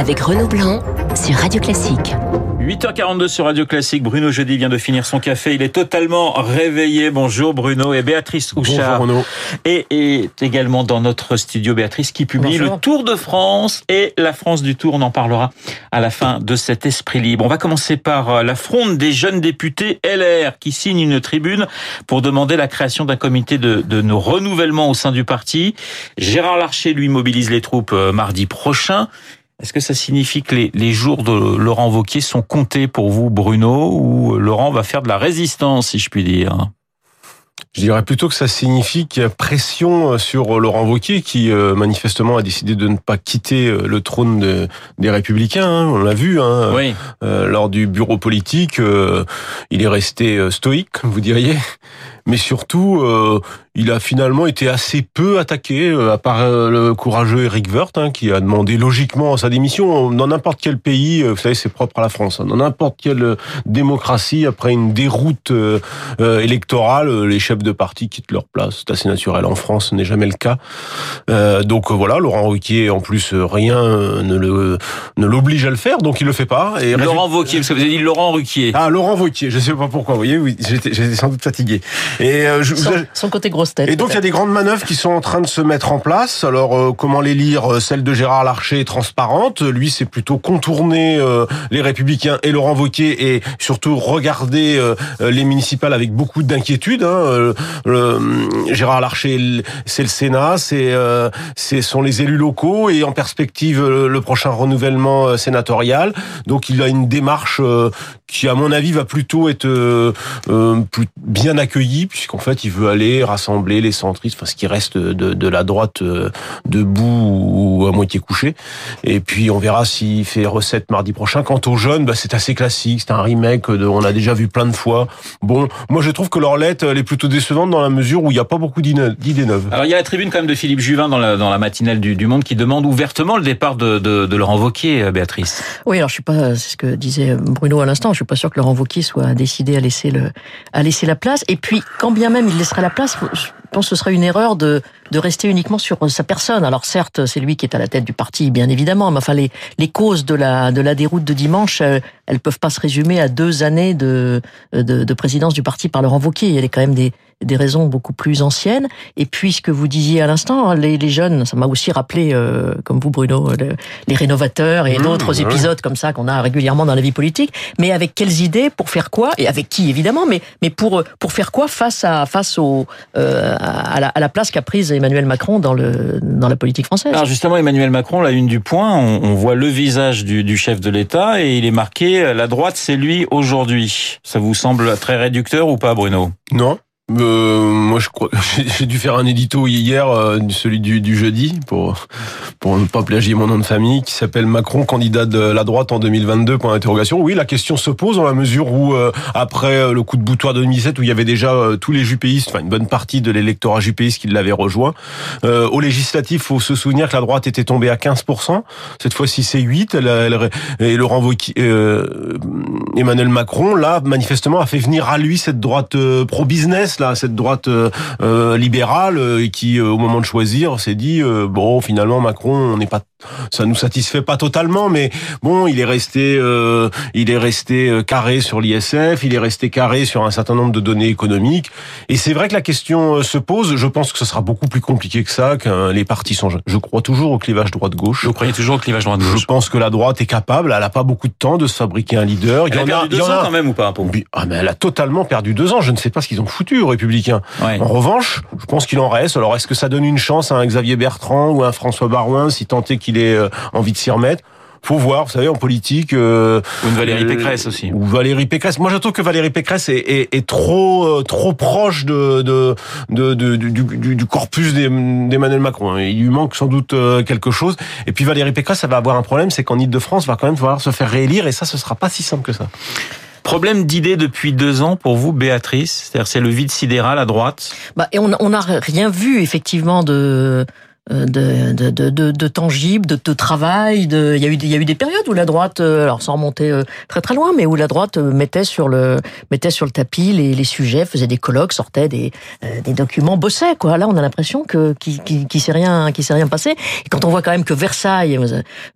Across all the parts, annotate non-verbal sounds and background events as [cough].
avec Renaud Blanc sur Radio Classique. 8h42 sur Radio Classique. Bruno Jeudi vient de finir son café. Il est totalement réveillé. Bonjour Bruno et Béatrice Houchard. Bonjour Renaud. Et, et également dans notre studio Béatrice qui publie Bonjour. le Tour de France et la France du Tour. On en parlera à la fin de cet esprit libre. On va commencer par euh, la fronde des jeunes députés LR qui signent une tribune pour demander la création d'un comité de, de nos renouvellements au sein du parti. Gérard Larcher lui mobilise les troupes euh, mardi prochain. Est-ce que ça signifie que les, les jours de Laurent Wauquiez sont comptés pour vous, Bruno, ou Laurent va faire de la résistance, si je puis dire? Je dirais plutôt que ça signifie qu'il y a pression sur Laurent Wauquiez qui euh, manifestement a décidé de ne pas quitter euh, le trône de- des Républicains. hein. on l'a vu hein, Oui. euh, lors du bureau politique. euh, il est resté euh, stoïque, vous diriez. Mais surtout, euh, il a finalement été assez peu attaqué, euh, à part euh, le courageux Eric Woerth, hein, qui a demandé logiquement sa démission. Dans n'importe quel pays, euh, vous savez, c'est propre à la France. hein. Dans n'importe quelle démocratie, après une déroute euh, euh, électorale, euh, les chefs de parti quittent leur place. C'est assez naturel. En France, ce n'est jamais le cas. Euh, donc voilà, Laurent Ruquier, en plus, rien ne le ne l'oblige à le faire, donc il le fait pas. Et Laurent Wauquiez, parce que vous avez dit Laurent Ruquier. ah, Laurent Wauquiez, je sais pas pourquoi, vous voyez, oui, j'étais j'étais sans doute fatigué. Et, euh, je, Son, son côté et donc il y a des grandes manœuvres qui sont en train de se mettre en place. Alors euh, comment les lire Euh, Celle de Gérard Larcher est transparente. Lui, c'est plutôt contourner euh, les Républicains et Laurent Wauquiez et surtout regarder euh, euh, les municipales avec beaucoup d'inquiétude. Hein. Euh, le- Gérard Larcher, c'est le Sénat, c'est euh, ce sont les élus locaux et en perspective le prochain renouvellement sénatorial. Donc il a une démarche euh, qui, à mon avis, va plutôt être euh, euh, plus bien accueillie puisqu'en fait il veut aller rassembler les centristes, enfin ce qui reste de, de la droite euh, debout ou à moitié couché. Et puis on verra s'il fait recette mardi prochain. Quant aux jeunes, bah, c'est assez classique, c'est un remake de, on a déjà vu plein de fois. Bon, moi je trouve que leur lettre elle est plutôt décevante dans la mesure où il n'y a pas beaucoup d'idées neuves. Alors il y a la tribune quand même de Philippe Juvin dans la, dans la matinale du, du Monde qui demande ouvertement le départ de, de, de Laurent Wauquiez, euh, Béatrice. Oui, alors je suis pas, c'est ce que disait Bruno à l'instant, je suis pas sûr que Laurent Wauquiez soit décidé à laisser le, à laisser la place. Et puis, quand bien même il laisserait la place, je pense que ce serait une erreur de, de rester uniquement sur sa personne. Alors certes, c'est lui qui est à la tête du parti, bien évidemment, mais enfin les, les causes de la, de la déroute de dimanche, euh, elles peuvent pas se résumer à deux années de, de, de présidence du parti par Laurent Wauquiez. Il y a quand même des, des raisons beaucoup plus anciennes. Et puis, ce que vous disiez à l'instant, les, les jeunes, ça m'a aussi rappelé, euh, comme vous, Bruno, le- les rénovateurs et Mmh, d'autres épisodes comme ça qu'on a régulièrement dans la vie politique. Mais avec quelles idées, pour faire quoi Et avec qui, évidemment, mais, mais pour, pour faire quoi face à, face au, euh, à, la, à la place qu'a prise Emmanuel Macron dans, le, dans la politique française? Alors justement, Emmanuel Macron, la une du point, on, on voit le visage du, du chef de l'État et il est marqué euh, « La droite, c'est lui aujourd'hui ». Ça vous semble très réducteur ou pas, Bruno? Non. Euh, moi, je crois, [laughs] j'ai dû faire un édito hier, euh, celui du, du jeudi, pour pour ne pas plagier mon nom de famille, qui s'appelle Macron, candidat de la droite en 2022. Point d'interrogation. Oui, la question se pose dans la mesure où euh, après euh, le coup de boutoir de 2017, où il y avait déjà euh, tous les jupéistes, enfin une bonne partie de l'électorat jupéiste qui l'avait rejoint. Euh, au législatif, faut se souvenir que la droite était tombée à 15%. Cette fois-ci, c'est 8. Elle, elle, et Laurent Wauquiez, Emmanuel Macron, là, manifestement, a fait venir à lui cette droite euh, pro-business, là, cette droite euh, euh, libérale, euh, et qui, euh, au moment de choisir, s'est dit euh, bon, finalement, Macron, on n'est pas, ça nous satisfait pas totalement, mais bon, il est resté, euh, il est resté carré sur l'ISF, il est resté carré sur un certain nombre de données économiques, et c'est vrai que la question se pose. Je pense que ce sera beaucoup plus compliqué que ça, que les partis sont. Je crois toujours au clivage droite-gauche. Vous croyez toujours au clivage Je droite-gauche pense que la droite est capable. Elle a pas beaucoup de temps de se fabriquer un leader. Elle a perdu il y deux en ans a- quand même ou pas pour vous? Ah, mais elle a totalement perdu deux ans. Je ne sais pas ce qu'ils ont foutu Ouais. En revanche, je pense qu'il en reste. Alors, est-ce que ça donne une chance à un Xavier Bertrand ou à un François Barouin, si tant est qu'il ait euh, envie de s'y remettre? Faut voir, vous savez, en politique. euh, Ou une Valérie euh, Pécresse aussi. Ou Valérie Pécresse. Moi, je trouve que Valérie Pécresse est, est, est trop euh, trop proche de, de, de, de- du, du, du corpus d'Em- d'Emmanuel Macron. Il lui manque sans doute quelque chose. Et puis Valérie Pécresse, ça va avoir un problème, c'est qu'en Ile-de-France, va quand même falloir se faire réélire, et ça, ce sera pas si simple que ça. Problème d'idée depuis deux ans pour vous, Béatrice? C'est-à-dire c'est le vide sidéral à droite? Bah, et on n'a rien vu effectivement de de, de, de, de, de tangible, de, de travail. De... Il, y a eu, il y a eu des périodes où la droite, euh, alors sans remonter euh, très très loin, mais où la droite mettait sur le, mettait sur le tapis les, les sujets, faisait des colloques, sortait des, des documents, bossait. Quoi. Là, on a l'impression que qui, qui, qui s'est rien, qui s'est rien passé. Et quand on voit quand même que Versailles,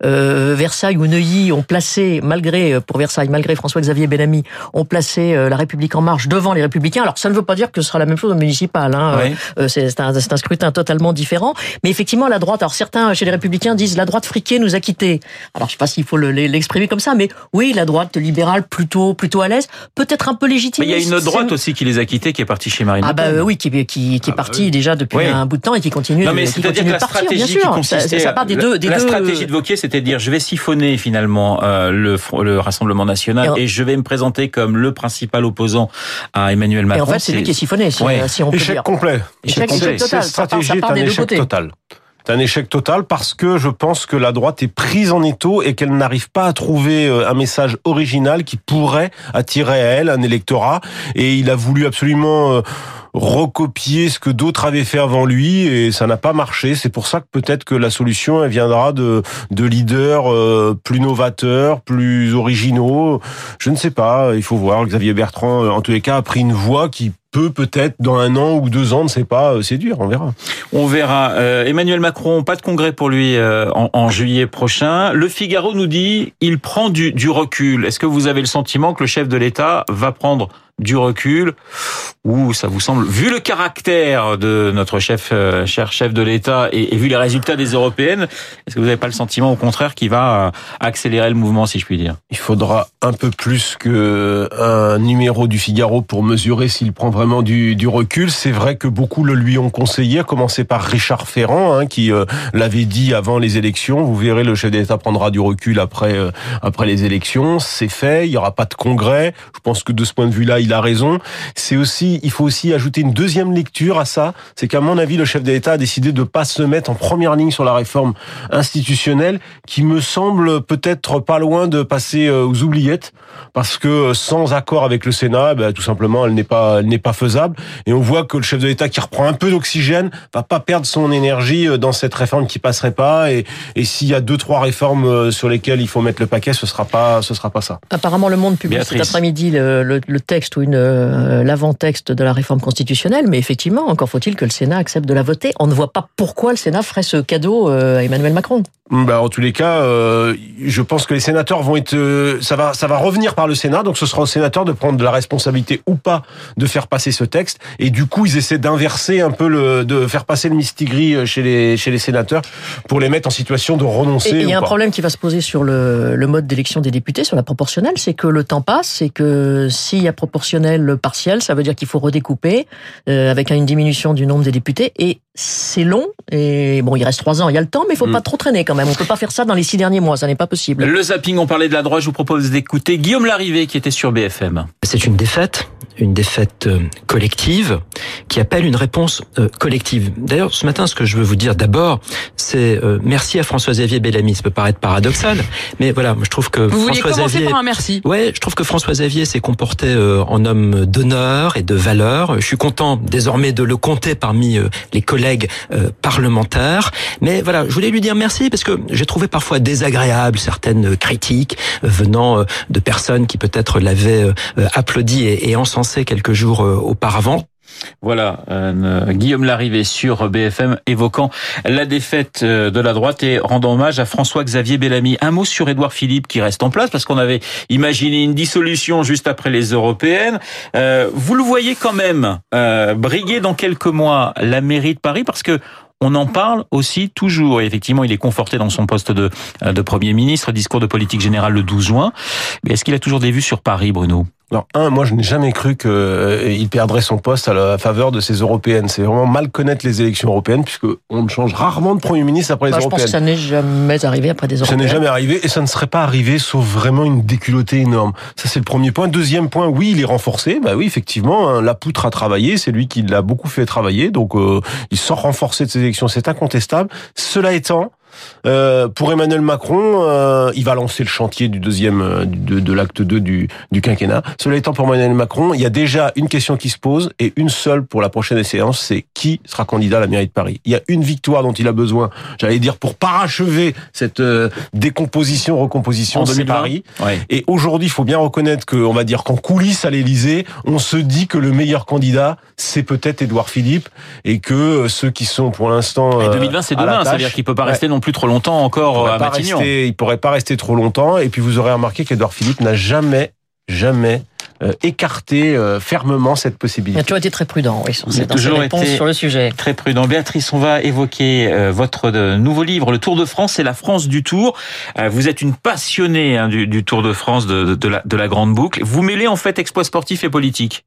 euh, Versailles ou Neuilly ont placé, malgré pour Versailles, malgré François-Xavier Bellamy, ont placé la République en marche devant les Républicains. Alors ça ne veut pas dire que ce sera la même chose au municipal. Hein. Oui. C'est un, un scrutin totalement différent, mais effectivement, la droite, alors certains chez les Républicains disent la droite friquée nous a quittés. Alors je sais pas s'il faut l'exprimer comme ça, mais oui, la droite libérale plutôt plutôt à l'aise, peut-être un peu légitime. Mais il y a une autre droite aussi qui les a quittés, qui est partie chez Marine ah Le Pen. Ah bah oui, qui, qui, qui est Ah bah partie oui. déjà depuis Oui. un bout de temps et qui continue. Non mais c'est-à-dire que la de partir, stratégie qui Ça- consistait, ça, part des la- deux, des la deux- stratégie de Wauquiez, c'était de dire je vais siphonner finalement euh, le, le Rassemblement National Et en- et, je vais me présenter comme le principal opposant à Emmanuel Et Macron. en fait, c'est lui qui est siphonné, si, Ouais. si on peut Échec dire. complet. Échec, complet. échec total. Cette Ça part, stratégie ça est un échec côtés. total. C'est un échec total parce que je pense que la droite est prise en étau et qu'elle n'arrive pas à trouver euh, un message original qui pourrait attirer à elle un électorat. Et il a voulu absolument euh, recopier ce que d'autres avaient fait avant lui et ça n'a pas marché. C'est pour ça que peut-être que la solution elle viendra de, de leaders euh, plus novateurs, plus originaux. Je ne sais pas, il faut voir. Xavier Bertrand, en tous les cas, a pris une voie qui peut peut-être dans un an ou deux ans, ne sait pas, euh, séduire, on verra. On verra. Euh, Emmanuel Macron, pas de congrès pour lui euh, en, en juillet prochain. Le Figaro nous dit il prend du, du recul. Est-ce que vous avez le sentiment que le chef de l'État va prendre du recul ou ça vous semble, vu le caractère de notre chef, euh, cher chef de l'État et, vu les résultats des européennes, est-ce que vous n'avez pas le sentiment au contraire qu'il va euh, accélérer le mouvement, si je puis dire? Il faudra un peu plus que un numéro du Figaro pour mesurer s'il prend vraiment du, recul. C'est vrai que beaucoup le lui ont conseillé, à commencer par Richard Ferrand, hein, qui euh, l'avait dit avant les élections. Vous verrez, le chef d'État prendra du recul après euh, après les élections. C'est fait. Il y aura pas de congrès. Je pense que de ce point de vue-là, il a raison. C'est aussi, il faut aussi ajouter une deuxième lecture à ça. C'est qu'à mon avis, le chef de l'État a décidé de pas se mettre en première ligne sur la réforme institutionnelle, qui me semble peut-être pas loin de passer euh, aux oubliettes, parce que euh, sans accord avec le Sénat, eh ben, tout simplement, elle n'est pas, elle n'est pas faisable. Et on voit que le chef de l'État qui reprend un peu d'oxygène va pas perdre son énergie euh, dans cette réforme qui passerait pas. Et, et s'il y a deux, trois réformes sur lesquelles il faut mettre le paquet, ce sera pas, ce sera pas ça. Apparemment, Le Monde publie Béatrice. cet après-midi le, le- le texte ou une euh, l'avant-texte de la réforme constitutionnelle, mais effectivement, encore faut-il que le Sénat accepte de la voter. On ne voit pas pourquoi le Sénat ferait ce cadeau euh, à Emmanuel Macron. Bah, en tous les cas, euh, je pense que les sénateurs vont être, euh, ça va, ça va revenir par le Sénat, donc ce sera aux sénateurs de prendre de la responsabilité ou pas de faire passer ce texte. Et du coup, ils essaient d'inverser un peu le, de faire passer le mistigris chez les, chez les sénateurs pour les mettre en situation de renoncer. Il y a un pas. problème qui va se poser sur le, le mode d'élection des députés, sur la proportionnelle, c'est que le temps passe et que s'il y a proportionnel partiel, ça veut dire qu'il faut redécouper euh, avec une diminution du nombre des députés et c'est long et bon, il reste trois ans, il y a le temps, mais il faut Mm. pas trop traîner quand même. On peut pas faire ça dans les six derniers mois, ça n'est pas possible. Le zapping, on parlait de la droite, je vous propose d'écouter Guillaume Larrivé qui était sur BFM. C'est une défaite, une défaite euh, collective qui appelle une réponse euh, collective. D'ailleurs, ce matin, ce que je veux vous dire d'abord, c'est euh, merci à François-Xavier Bellamy. Ça peut paraître paradoxal, mais voilà, je trouve que Vous vouliez commencer François-Xavier... par un merci. Ouais, je trouve que François-Xavier s'est comporté euh, en homme d'honneur et de valeur. Je suis content désormais de le compter parmi euh, les collègues euh, parlementaires. Mais voilà, je voulais lui dire merci parce que j'ai trouvé parfois désagréable certaines critiques venant euh, de personnes qui peut-être l'avaient applaudi et, encensé quelques jours auparavant. Voilà, euh, Guillaume Larrivé sur BFM évoquant la défaite euh, de la droite et rendant hommage à François-Xavier Bellamy. Un mot sur Édouard Philippe qui reste en place parce qu'on avait imaginé une dissolution juste après les européennes. Euh, vous le voyez quand même euh, briguer dans quelques mois la mairie de Paris parce que on en parle aussi toujours. Et effectivement, il est conforté dans son poste de, euh, de Premier ministre, discours de politique générale le 12 juin. Mais est-ce qu'il a toujours des vues sur Paris, Bruno? Alors, un, moi, je n'ai jamais cru qu'il perdrait son poste à la faveur de ces européennes. C'est vraiment mal connaître les élections européennes, puisque on change rarement de Premier ministre après les Bah, je pense européennes. que ça n'est jamais arrivé après des Ça européennes. n'est jamais arrivé et ça ne serait pas arrivé sauf vraiment une déculottée énorme. Ça c'est le premier point. Deuxième point, oui, il est renforcé. Bah oui, effectivement, hein, la poutre a travaillé, c'est lui qui l'a beaucoup fait travailler, donc euh, il sort renforcé de ces élections, c'est incontestable. Cela étant, euh, pour Emmanuel Macron, euh, il va lancer le chantier du deuxième euh, de, de l'acte 2 du, du quinquennat. Cela étant, pour Emmanuel Macron, il y a déjà une question qui se pose et une seule pour la prochaine séance, c'est qui sera candidat à la mairie de Paris. Il y a une victoire dont il a besoin, j'allais dire, pour parachever cette euh, décomposition, recomposition En de Paris. Ouais. Et aujourd'hui, il faut bien reconnaître que, on va dire qu'en coulisses à l'Élysée, on se dit que le meilleur candidat, c'est peut-être Édouard Philippe, et que euh, ceux qui sont pour l'instant Et euh, 2020, c'est demain, c'est-à-dire qu'il peut pas ouais, rester non plus trop longtemps encore il pourrait à pas Matignon. rester- il pourrait pas rester trop longtemps. Et puis vous aurez remarqué qu'Edouard Philippe n'a jamais, jamais euh, écarté euh, fermement cette Il a possibilité. toujours été très prudent, oui, sur été- sur le sujet. Très prudent. Béatrice, on va évoquer euh, votre euh, nouveau livre, Le Tour de France et la France du Tour. Euh, vous êtes une passionnée hein, du, du Tour de France, de, de, de la, de la grande boucle. Vous mêlez en fait exploit sportif et politique.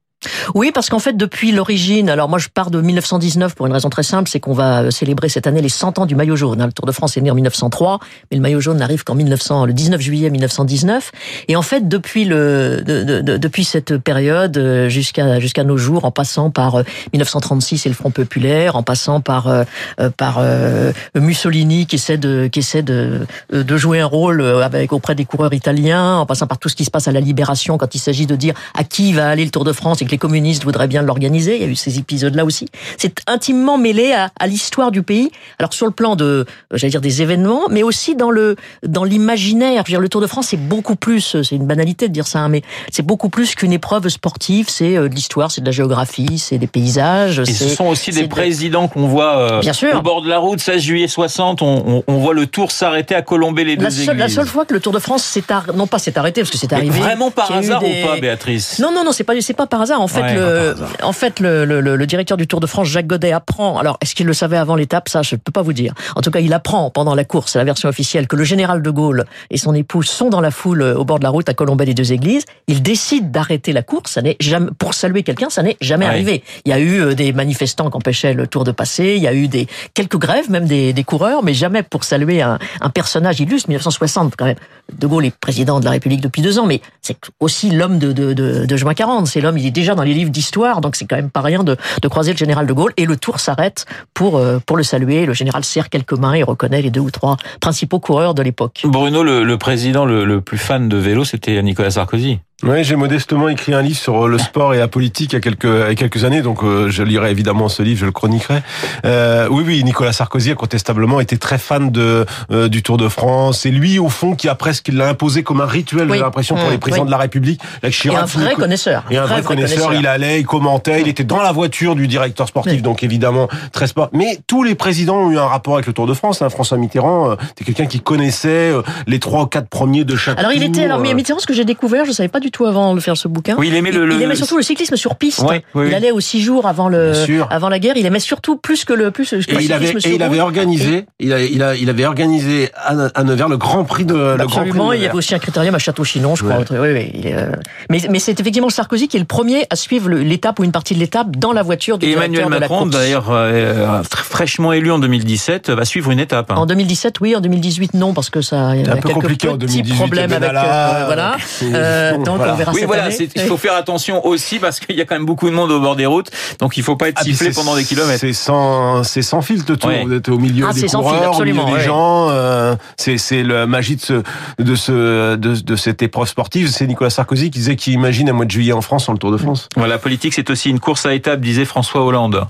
Oui, parce qu'en fait, depuis l'origine, alors moi je pars de 1919 pour une raison très simple, c'est qu'on va euh, célébrer cette année les 100 ans du maillot jaune. hein. Le Tour de France est né en 1903, mais le maillot jaune n'arrive qu'en 1900, le 19 juillet 1919. Et en fait, depuis le, de- de- de- depuis cette période euh, jusqu'à jusqu'à nos jours, en passant par euh, 1936 et le Front populaire, en passant par euh, euh, par euh, Mussolini qui essaie de qui essaie de euh, de jouer un rôle euh, avec auprès des coureurs italiens, en passant par tout ce qui se passe à la Libération quand il s'agit de dire à qui va aller le Tour de France que les communistes voudraient bien l'organiser. Il y a eu ces épisodes-là aussi. C'est intimement mêlé à, à l'histoire du pays. Alors sur le plan de, j'allais dire des événements, mais aussi dans le dans l'imaginaire. Je veux dire, le Tour de France, c'est beaucoup plus. C'est une banalité de dire ça, hein, mais c'est beaucoup plus qu'une épreuve sportive. C'est euh, de l'histoire, c'est de la géographie, c'est des paysages. Et ce sont aussi des de- présidents qu'on voit euh, Bien sûr. au bord de la route, 16 juillet 60, on, on, on voit le Tour s'arrêter à colomber les deux La seule, la seule fois que le Tour de France s'est ar- non pas s'est arrêté parce que c'est arrivé. vraiment par hasard des- ou pas, Béatrice? Non, non, non, c'est pas, c'est pas par hasard. En fait, Ouais, le, pas par en fait, le, le, le- le directeur du Tour de France, Jacques Godet, apprend. Alors, est-ce qu'il le savait avant l'étape? Ça, je peux pas vous dire. En tout cas, il apprend pendant la course, c'est la version officielle, que le général de Gaulle et son épouse sont dans la foule euh, au bord de la route à Colombey les deux églises. Il décide d'arrêter la course. Ça n'est jamais pour saluer quelqu'un. Ça n'est jamais Ouais. arrivé. Il y a eu euh, des manifestants qui empêchaient le Tour de passer. Il y a eu des quelques grèves, même des, des coureurs, mais jamais pour saluer un, un personnage illustre. 1960, quand même. De Gaulle est président de la République depuis deux ans, mais c'est aussi l'homme de, de, de, de juin 40. C'est l'homme, il est déjà dans les livres d'histoire, donc c'est quand même pas rien de, de croiser le général de Gaulle. Et le tour s'arrête pour, euh, pour le saluer. Le général serre quelques mains et reconnaît les deux ou trois principaux coureurs de l'époque. Bruno, le, président le, le plus fan de vélo, c'était Nicolas Sarkozy. Oui, j'ai modestement écrit un livre sur le sport et la politique il y a quelques, il y a quelques années, donc euh, je lirai évidemment ce livre, je le chroniquerai. Euh, oui, oui, Nicolas Sarkozy a contestablement été très fan de euh, du Tour de France. C'est lui, au fond, qui a presque l'a imposé comme un rituel, Oui. j'ai l'impression, pour Mmh, les présidents oui. de la République. Jacques Et un Chirac, vrai Nico- connaisseur. Et un vrai, connaisseur, il allait, il commentait, il était dans la voiture du directeur sportif, donc évidemment très sport. Mais tous les présidents ont eu un rapport avec le Tour de France. Hein. François Mitterrand, euh, c'était quelqu'un qui connaissait euh, les trois ou quatre premiers de chaque. Alors il était, alors euh, Mitterrand, ce que j'ai découvert, je savais pas du tout avant de faire ce bouquin. Oui, il aimait le. il, il le- aimait surtout le cyclisme sur piste. Ouais, oui, il oui. allait aux six jours avant le, Bien sûr. avant la guerre. Il aimait surtout plus que le, plus que le Et il cyclisme avait, sur et il avait organisé, il, a, il, a, il avait organisé à, Nevers le Grand Prix de le Grand Prix de Absolument, il y avait aussi un critérium à Château-Chinon, je crois. Oui, oui, il est, euh, Mais, mais c'est effectivement Sarkozy qui est le premier à suivre le- l'étape ou une partie de l'étape dans la voiture du Et directeur Emmanuel Macron, d'ailleurs, euh, tr- fraîchement élu en 2017, va suivre une étape. hein. En 2017, oui. En 2018, non, parce que ça, il y C'était a un peu compliqué en petits 2018. problèmes avec, euh, voilà. Euh, donc voilà. verra Oui, cette voilà, année. il faut faire attention aussi parce qu'il y a quand même beaucoup de monde au bord des routes, donc il faut pas être Ah, sifflé pendant des kilomètres. C'est sans, c'est sans filtre tout. Ouais. Vous êtes au milieu Ah, des c'est sans filtre, coureurs, au milieu absolument, des ouais. gens. euh, c'est, c'est la magie de ce, de ce, de, de cette épreuve sportive. C'est Nicolas Sarkozy qui disait qu'il imagine un mois de juillet en France sur le Tour de France. Voilà, la politique, c'est aussi une course à étapes, disait François Hollande,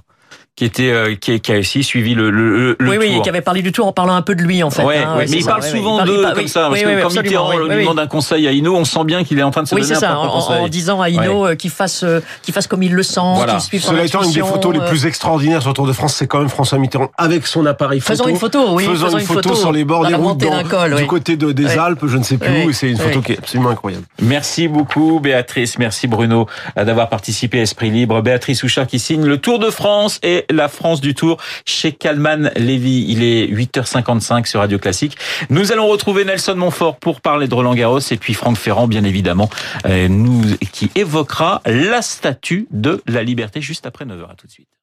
qui était, euh, qui, qui a aussi suivi le, le, le oui, oui, tour. qui avait parlé du tour en parlant un peu de lui, en fait. Ouais, hein, ouais, mais il ça, parle ouais, souvent d'eux comme oui, ça, parce oui, que oui, quand Mitterrand oui, lui oui, oui. demande un conseil à Hinault, on sent bien qu'il est en train de se Oui, donner c'est un ça, en, conseil. en disant à Hino euh, qu'il fasse, euh, qu'il fasse comme il le sent, Voilà. qu'il suive Cela étant, une des photos les euh, plus extraordinaires sur le Tour de France, c'est quand même François Mitterrand avec son appareil photo. Faisons une photo, oui, Faisant faisons une photo, sur les bords des routes, du oui. côté de, des. Alpes, je ne sais plus où, c'est une photo qui est absolument incroyable. Merci beaucoup Béatrice, merci Bruno d'avoir participé à Esprit Libre. Béatrice Houchard qui signe le Tour de France et la France du Tour chez Calman Lévy. Il est 8h55 sur Radio Classique. Nous allons retrouver Nelson Montfort pour parler de Roland Garros et puis Franck Ferrand bien évidemment euh, qui évoquera la statue de la liberté juste après 9h. À tout de suite.